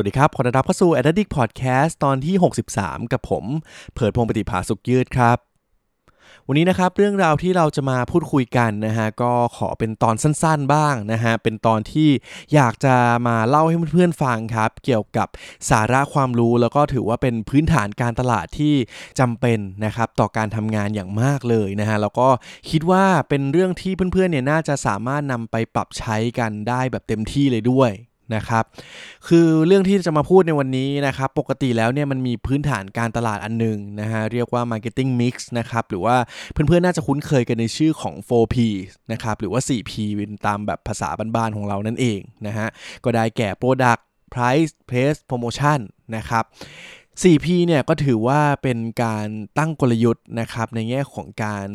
วัสดีครับขอต้อนรับเข้าสู่ a d d i c t Podcast ตอนที่ 63 กับผม เผิดพงปฏิภาสุขยืดครับ วันนี้นะครับเรื่องราวที่เราจะมาพูดคุยกันนะฮะก็ขอเป็นตอนสั้นๆบ้างนะฮะเป็นตอนที่อยากจะมาเล่าให้เพื่อนๆฟังครับ เกี่ยวกับสาระความรู้แล้วก็ถือว่าเป็นพื้นฐานการตลาดที่จำเป็นนะครับต่อการทำงานอย่างมากเลยนะฮะแล้วก็คิดว่าเป็นเรื่องที่เพื่อนๆเนี่ยน่าจะสามารถนำไปปรับใช้กันได้แบบเต็มที่เลยด้วย นะครับ คือเรื่องที่จะมาพูดในวันนี้นะครับ ปกติแล้วเนี่ยมันมีพื้นฐานการตลาดอันหนึงนะฮะ เรียกว่า Marketing Mix นะครับ หรือว่าเพื่อนๆ น่าจะคุ้นเคยกันในชื่อของ 4P นะครับ หรือว่า 4P เป็นตามแบบภาษาบ้านๆ ของเรานั่นเองนะฮะ ก็ได้แก่ Product Price Place Promotion นะครับ 4P เนี่ยก็ถือว่าเป็นการตั้งกลยุทธ์นะครับในแง่ของการ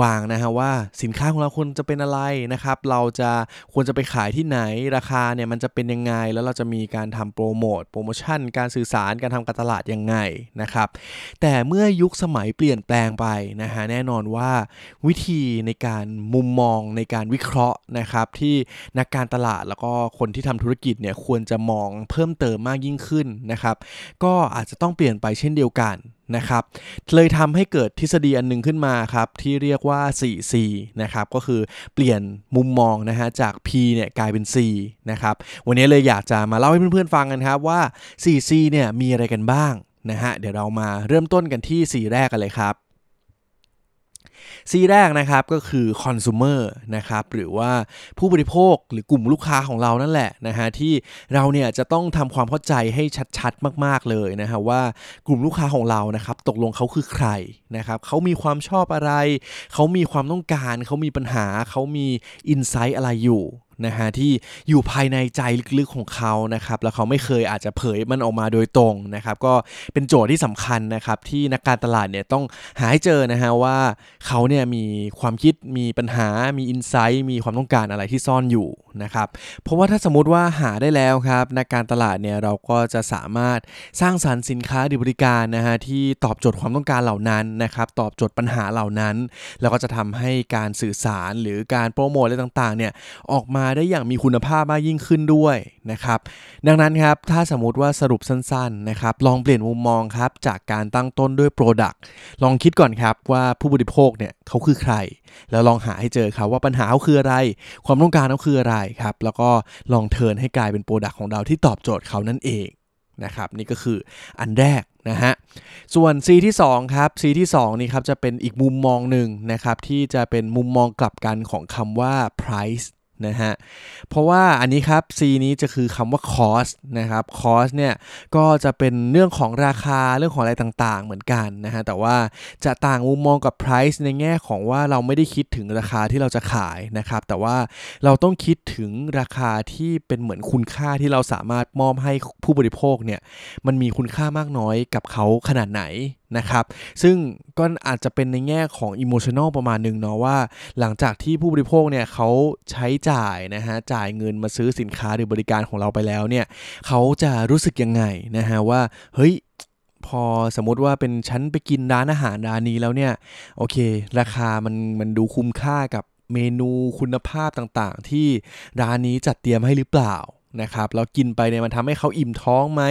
วางนะฮะว่าสินค้าของเราควรจะเป็นอะไรนะครับ เราจะควรจะไปขายที่ไหนราคาเนี่ยมันจะเป็นยังไง แล้วเราจะมีการทำโปรโมทโปรโมชั่น การสื่อสารการทำการตลาดยังไงนะครับ แต่เมื่อยุคสมัยเปลี่ยนแปลงไปนะฮะแน่นอนว่าวิธีในการมุมมองในการวิเคราะห์นะครับ ที่นักการตลาดแล้วก็คนที่ทำธุรกิจเนี่ยควรจะมองเพิ่มเติมมากยิ่งขึ้นนะครับ ก็อาจจะต้ององเปลี่ยนไปเช่นเดียวกันนะครับ เลยทำให้เกิดทฤษฎีอันหนึงขึ้นมาครับ ที่เรียกว่า 4C นะครับ ก็คือเปลี่ยนมุมมองนะฮะจาก P เนี่ยกลายเป็น C นะครับ วันนี้เลยอยากจะมาเล่าให้เพื่อนๆฟังกันครับว่า 4C เนี่ยมีอะไรกันบ้างนะฮะ เดี๋ยวเรามาเริ่มต้นกันที่ C แรกกันเลยครับ ซีแรกนะครับก็คือคอน sumer นะครับหรือว่าผู้บริโภคหรือกลุ่มลูกค้าของเรานั่นแหละนะฮะที่เราเนี่ยจะต้องทำความเข้าใจให้ชัดๆ มากๆเลยนะฮะว่ากลุ่มลูกค้าของเรานะครับตกลงเขาคือใครนะครับเขามีความชอบอะไร เขามีความต้องการ เขามีปัญหา เขามีอินไซต์อะไรอยู่ นะฮะที่อยู่ภายในใจลึกๆของเขานะครับแล้วเขาไม่เคยอาจจะเผยมันออกมาโดยตรงนะครับก็เป็นโจทย์ที่สำคัญนะครับที่นักการตลาดเนี่ยต้องหาให้เจอนะฮะว่าเขาเนี่ยมีความคิดมีปัญหา มีอินไซต์มีความต้องการอะไรที่ซ่อนอยู่นะครับ เพราะว่าถ้าสมมติว่าหาได้แล้วครับนักการตลาดเนี่ยเราก็จะสามารถสร้างสรรค์สินค้าหรือบริการนะฮะที่ตอบโจทย์ความต้องการเหล่านั้นนะครับตอบโจทย์ปัญหาเหล่านั้น แล้วก็จะทำให้การสื่อสารหรือการโปรโมทอะไรต่างๆเนี่ยออกมาได้อย่างมีคุณภาพมากยิ่งขึ้นด้วยนะครับ ดังนั้นครับถ้าสมมติว่าสรุปสั้นๆนะครับลองเปลี่ยนมุมมองครับจากการตั้งต้นด้วย Product ลองคิดก่อนครับว่าผู้บริโภคเนี่ยเขาคือใคร แล้วลองหาให้เจอครับว่าปัญหาเขาคืออะไร ความต้องการเขาคืออะไรครับ แล้วก็ลอง turn ให้กลายเป็น product ของเราที่ตอบโจทย์เขานั่นเองนะครับนี่ก็คืออันแรกนะฮะส่วน C ที่2ครับ C ที่2นี่ครับจะเป็นอีกมุมมองหนึ่งนะครับที่จะเป็นมุมมองกลับกันของคำว่า price นะฮะ เพราะว่าอันนี้ครับ C นี้จะคือคำว่า cost นะครับ cost เนี่ยก็จะเป็นเรื่องของราคาเรื่องของอะไรต่างๆ เหมือนกันนะฮะ แต่ว่าจะต่างมุมมองกับ price ในแง่ของว่าเราไม่ได้คิดถึงราคาที่เราจะขายนะครับ แต่ว่าเราต้องคิดถึงราคาที่เป็นเหมือนคุณค่าที่เราสามารถมอบให้ผู้บริโภคเนี่ย มันมีคุณค่ามากน้อยกับเขาขนาดไหน นะครับ ซึ่งก็อาจจะเป็นในแง่ของอิโมชัน a ลประมาณหนึ่งเนาะว่า หลังจากที่ผู้บริโภคเนี่ยเขาใช้จ่ายนะฮะจ่ายเงินมาซื้อสินค้าหรือบริการของเราไปแล้วเนี่ยเขาจะรู้สึกยังไงนะฮะว่าเฮ้ยพอสมมติว่าเป็นฉันไปกินร้านอาหารร้านนี้แล้วเนี่ยโอเค ราคามันมันดูคุ้มค่ากับเมนูคุณภาพต่างๆ ที่ร้านนี้จัดเตรียมให้หรือเปล่า นะครับแล้วกินไปเนี่ยมันทำให้เขาอิ่มท้องไหม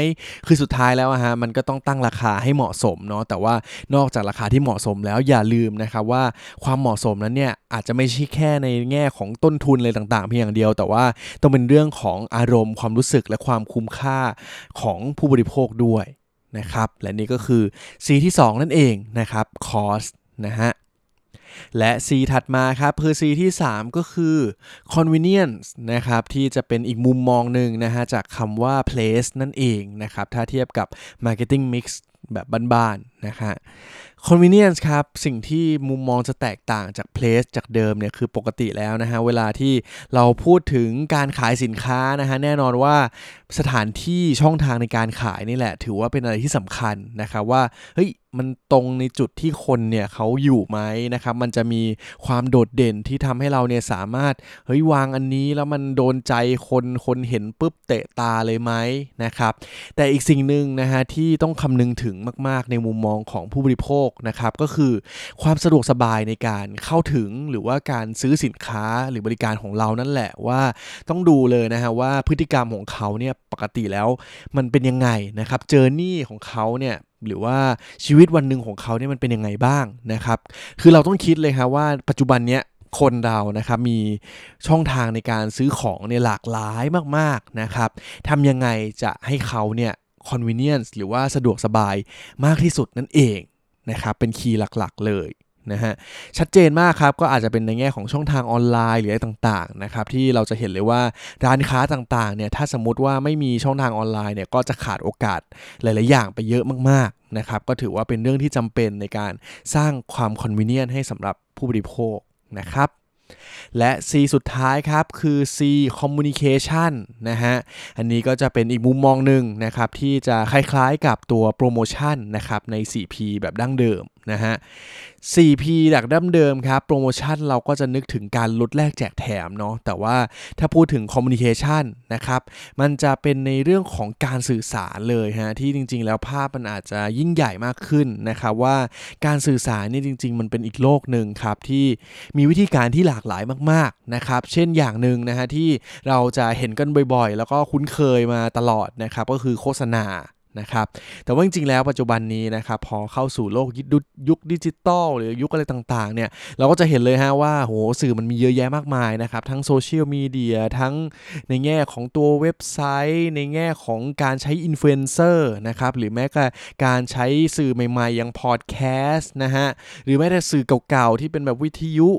คือสุดท้ายแล้วฮะมันก็ต้องตั้งราคาให้เหมาะสมเนาะแต่ว่านอกจากราคาที่เหมาะสมแล้วอย่าลืมนะครับว่าความเหมาะสมนั้นเนี่ยอาจจะไม่ใช่แค่ในแง่ของต้นทุนอะไรต่างๆ เพียงอย่างเดียว แต่ว่าต้องเป็นเรื่องของอารมณ์ความรู้สึกและความคุ้มค่าของผู้บริโภคด้วยนะครับและนี่ก็คือ C ที่ 2 นั่นเองนะครับ cost นะฮะ และ C ถัดมาครับคือ C ที่ 3 ก็คือ convenience นะครับที่จะเป็นอีกมุมมองหนึ่งนะฮะจากคำว่า place นั่นเองนะครับถ้าเทียบกับ marketing mix แบบบ้านๆนะฮะ convenience ครับ สิ่งที่มุมมองจะแตกต่างจาก place จากเดิมเนี่ยคือปกติแล้วนะฮะ เวลาที่เราพูดถึงการขายสินค้านะฮะ แน่นอนว่าสถานที่ช่องทางในการขายนี่แหละ ถือว่าเป็นอะไรที่สำคัญนะครับว่า เฮ้ยมันตรงในจุดที่คนเนี่ยเขาอยู่ไหมนะครับ มันจะมีความโดดเด่นที่ทำให้เราเนี่ยสามารถเฮ้ยวางอันนี้แล้วมันโดนใจคนคนเห็นปุ๊บเตะตาเลยไหมนะครับ แต่อีกสิ่งหนึ่งนะฮะที่ต้องคำนึงถึงมาก ๆ ในมุมมองของผู้บริโภคนะครับก็คือความสะดวกสบายในการเข้าถึงหรือว่าการซื้อสินค้าหรือบริการของเรานั่นแหละว่าต้องดูเลยนะฮะว่าพฤติกรรมของเขาเนี่ยปกติแล้วมันเป็นยังไงนะครับเจอร์นี่ของเขาเนี่ยหรือว่าชีวิตวันหนึ่งของเขาเนี่ยมันเป็นยังไงบ้างนะครับคือเราต้องคิดเลยครับว่าปัจจุบันเนี้ยคนเรานะครับมีช่องทางในการซื้อของเนี่ยหลากหลายมากๆนะครับทำยังไงจะให้เขาเนี่ย convenience หรือว่าสะดวกสบายมากที่สุดนั่นเอง นะครับเป็นคีย์หลักๆเลยนะฮะชัดเจนมากครับก็อาจจะเป็นในแง่ของช่องทางออนไลน์หรืออะไรต่างๆนะครับที่เราจะเห็นเลยว่าร้านค้าต่างๆเนี่ยถ้าสมมติว่าไม่มีช่องทางออนไลน์เนี่ยก็จะขาดโอกาสหลายๆอย่างไปเยอะมากๆนะครับก็ถือว่าเป็นเรื่องที่จำเป็นในการสร้างความ convenient ให้สำหรับผู้บริโภคนะครับ และ C สุดท้ายครับ คือ C communication นะฮะ อันนี้ก็จะเป็นอีกมุมมองหนึ่งนะครับ ที่จะคล้ายๆกับตัวโปรโมชั่นนะครับ ใน 4P แบบดั้งเดิม นะฮะ 4P ดักดั้มเดิมครับ โปรโมชั่นเราก็จะนึกถึงการลดแลกแจกแถมเนาะแต่ว่าถ้าพูดถึงคอมมูนิเคชันนะครับ มันจะเป็นในเรื่องของการสื่อสารเลยฮะ ที่จริง ๆ แล้วภาพมันอาจจะยิ่งใหญ่มากขึ้นนะครับว่าการสื่อสารนี่จริง ๆ มันเป็นอีกโลกหนึ่งครับ ที่มีวิธีการที่หลากหลายมากๆนะครับเช่นอย่างหนึ่งนะฮะที่เราจะเห็นกันบ่อยๆ แล้วก็คุ้นเคยมาตลอดนะครับก็คือโฆษณา นะครับ แต่ว่าจริงๆแล้วปัจจุบันนี้นะครับพอเข้าสู่โลกยุคดิจิตอลหรือยุคอะไรต่างๆเนี่ยเราก็จะเห็นเลยฮะว่าโหสื่อมันมีเยอะแยะมากมายนะครับ ทั้งโซเชียลมีเดียทั้งในแง่ของตัวเว็บไซต์ ในแง่ของการใช้อินฟลูเอนเซอร์นะครับหรือแม้แต่การใช้สื่อใหม่ๆ อย่างพอดแคสต์นะฮะหรือแม้แต่สื่อเก่าๆ ที่เป็นแบบวิทยุ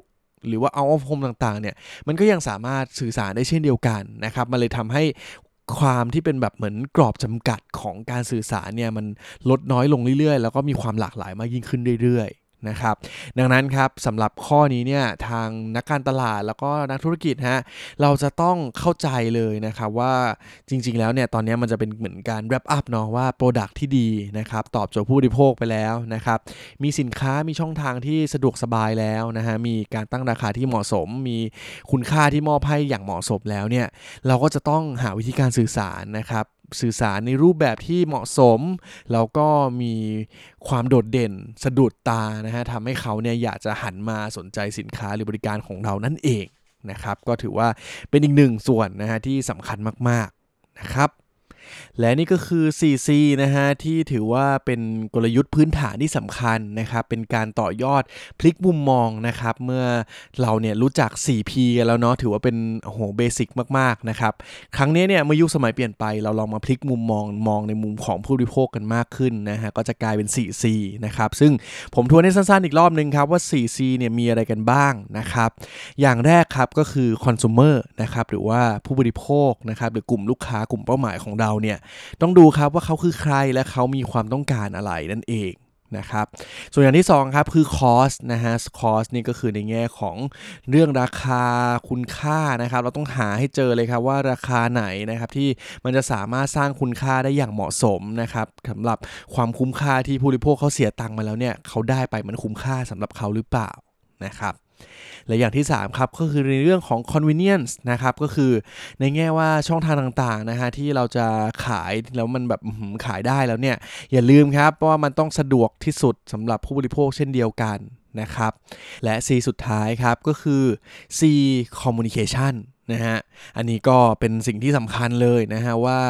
หรือว่า out of home ต่างๆเนี่ยมันก็ยังสามารถสื่อสารได้เช่นเดียวกันนะครับมันเลยทำให้ ความที่เป็นแบบเหมือนกรอบจำกัดของการสื่อสารเนี่ยมันลดน้อยลงเรื่อยๆ แล้วก็มีความหลากหลายมากยิ่งขึ้นเรื่อยๆ นะครับ ดังนั้นครับสำหรับข้อนี้เนี่ยทางนักการตลาดแล้วก็นักธุรกิจฮะเราจะต้องเข้าใจเลยนะครับว่าจริง ๆ แล้วเนี่ยตอนนี้มันจะเป็นเหมือนการ wrap up เนาะว่า Product ที่ดีนะครับตอบโจทย์ผู้บริโภคไปแล้วนะครับมีสินค้ามีช่องทางที่สะดวกสบายแล้วนะฮะมีการตั้งราคาที่เหมาะสม มีคุณค่าที่มอบให้อย่างเหมาะสมแล้วเนี่ยเราก็จะต้องหาวิธีการสื่อสารนะครับ สื่อสารในรูปแบบที่เหมาะสม แล้วก็มีความโดดเด่นสะดุดตานะฮะทำให้เขาเนี่ยอยากจะหันมาสนใจสินค้าหรือบริการของเรานั่นเองนะครับ ก็ถือว่าเป็นอีกหนึ่งส่วนนะฮะที่สำคัญมากๆนะครับ และนี่ก็คือ 4C นะฮะที่ถือว่าเป็นกลยุทธ์พื้นฐานที่สำคัญนะครับ เป็นการต่อยอดพลิกมุมมองนะครับ เมื่อเราเนี่ยรู้จัก 4P กันแล้วเนาะถือว่าเป็นโอ้โหเบสิกมากๆนะครับ ครั้งนี้เนี่ยเมื่อยุคสมัยเปลี่ยนไป เราลองมาพลิกมุมมองมองในมุมของผู้บริโภคกันมากขึ้นนะฮะก็จะกลายเป็น 4C นะครับซึ่งผมทวนให้สั้นๆอีกรอบนึงครับว่า 4C เนี่ยมีอะไรกันบ้างนะครับอย่างแรกครับก็คือ consumer นะครับหรือว่าผู้บริโภคนะครับหรือกลุ่มลูกค้ากลุ่มเป้าหมายของเราเนี่ยต้องดูครับว่าเขาคือใครและเขามีความต้องการอะไรนั่นเองนะครับส่วนอย่างที่2ครับคือคอสนะฮะคอสนี่ก็คือในแง่ของเรื่องราคาคุณค่านะครับเราต้องหาให้เจอเลยครับว่าราคาไหนนะครับที่มันจะสามารถสร้างคุณค่าได้อย่างเหมาะสมนะครับสำหรับความคุ้มค่าที่ผู้บริโภคเขาเสียตังค์มาแล้วเนี่ยเขาได้ไปมันคุ้มค่าสำหรับเขาหรือเปล่านะครับ และอย่างที่ 3 ครับ ก็คือในเรื่องของ convenience นะครับ ก็คือในแง่ว่าช่องทางต่างๆนะฮะที่เราจะขายแล้วมันแบบขายได้แล้วเนี่ย อย่าลืมครับว่ามันต้องสะดวกที่สุดสำหรับผู้บริโภคเช่นเดียวกันนะครับ และ C สุดท้ายครับ ก็คือ C communication นะฮะ อันนี้ก็เป็นสิ่งที่สำคัญเลยนะฮะว่า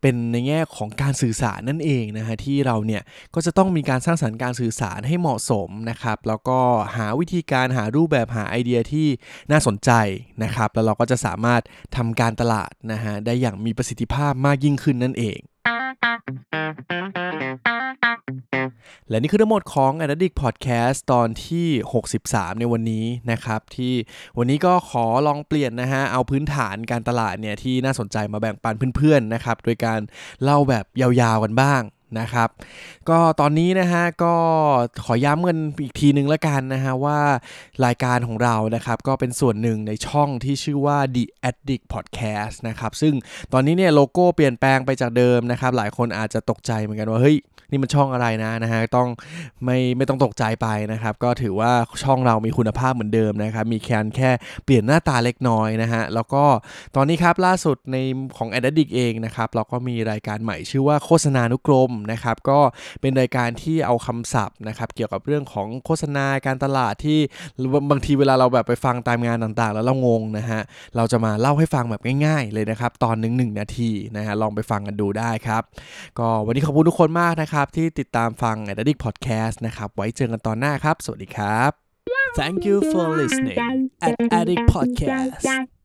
เป็นในแง่ของการสื่อสารนั่นเองนะฮะที่เราเนี่ยก็จะต้องมีการสร้างสรรค์การสื่อสารให้เหมาะสมนะครับ แล้วก็หาวิธีการหารูปแบบหาไอเดียที่น่าสนใจนะครับ แล้วเราก็จะสามารถทำการตลาดนะฮะได้อย่างมีประสิทธิภาพมากยิ่งขึ้นนั่นเอง และนี่คือทั้งหมดของ a d d i c t Podcast ตอนที่ 63 ในวันนี้นะครับ ที่วันนี้ก็ขอลองเปลี่ยนนะฮะ เอาพื้นฐานการตลาดเนี่ยที่น่าสนใจมาแบ่งปันเพื่อนๆนะครับ โดยการเล่าแบบยาวๆกันบ้าง นะครับ ก็ตอนนี้นะฮะก็ขอย้ำกันอีกทีนึงแล้วกันนะฮะว่ารายการของเรานะครับก็เป็นส่วนหนึ่งในช่องที่ชื่อว่า The Addict Podcast นะครับซึ่งตอนนี้เนี่ยโลโก้เปลี่ยนแปลงไปจากเดิมนะครับหลายคนอาจจะตกใจเหมือนกันว่าเฮ้ยนี่มันช่องอะไรนะนะฮะต้องไม่ไม่ต้องตกใจไปนะครับก็ถือว่าช่องเรามีคุณภาพเหมือนเดิมนะครับมีแค่แค่เปลี่ยนหน้าตาเล็กน้อยนะฮะแล้วก็ตอนนี้ครับล่าสุดในของ a d d i c t เองนะครับเราก็มีรายการใหม่ชื่อว่าโฆษณานุกรมนะครับก็เป็นรายการที่เอาคำศัพท์นะครับเกี่ยวกับเรื่องของโฆษณาการตลาดที่บางทีเวลาเราแบบไปฟังตามงานต่างๆ แล้วเรางงนะฮะเราจะมาเล่าให้ฟังแบบง่ายๆ เลยนะครับตอนหนึ่งหนึ่งนาทีนะฮะลองไปฟังกันดูได้ครับก็วันนี้ขอบคุณทุกคนมากนะครับที่ติดตามฟัง a d d i c t Podcast นะครับไว้เจอกันตอนหน้าครับ สวัสดีครับ Thank you for listening at Addict Podcast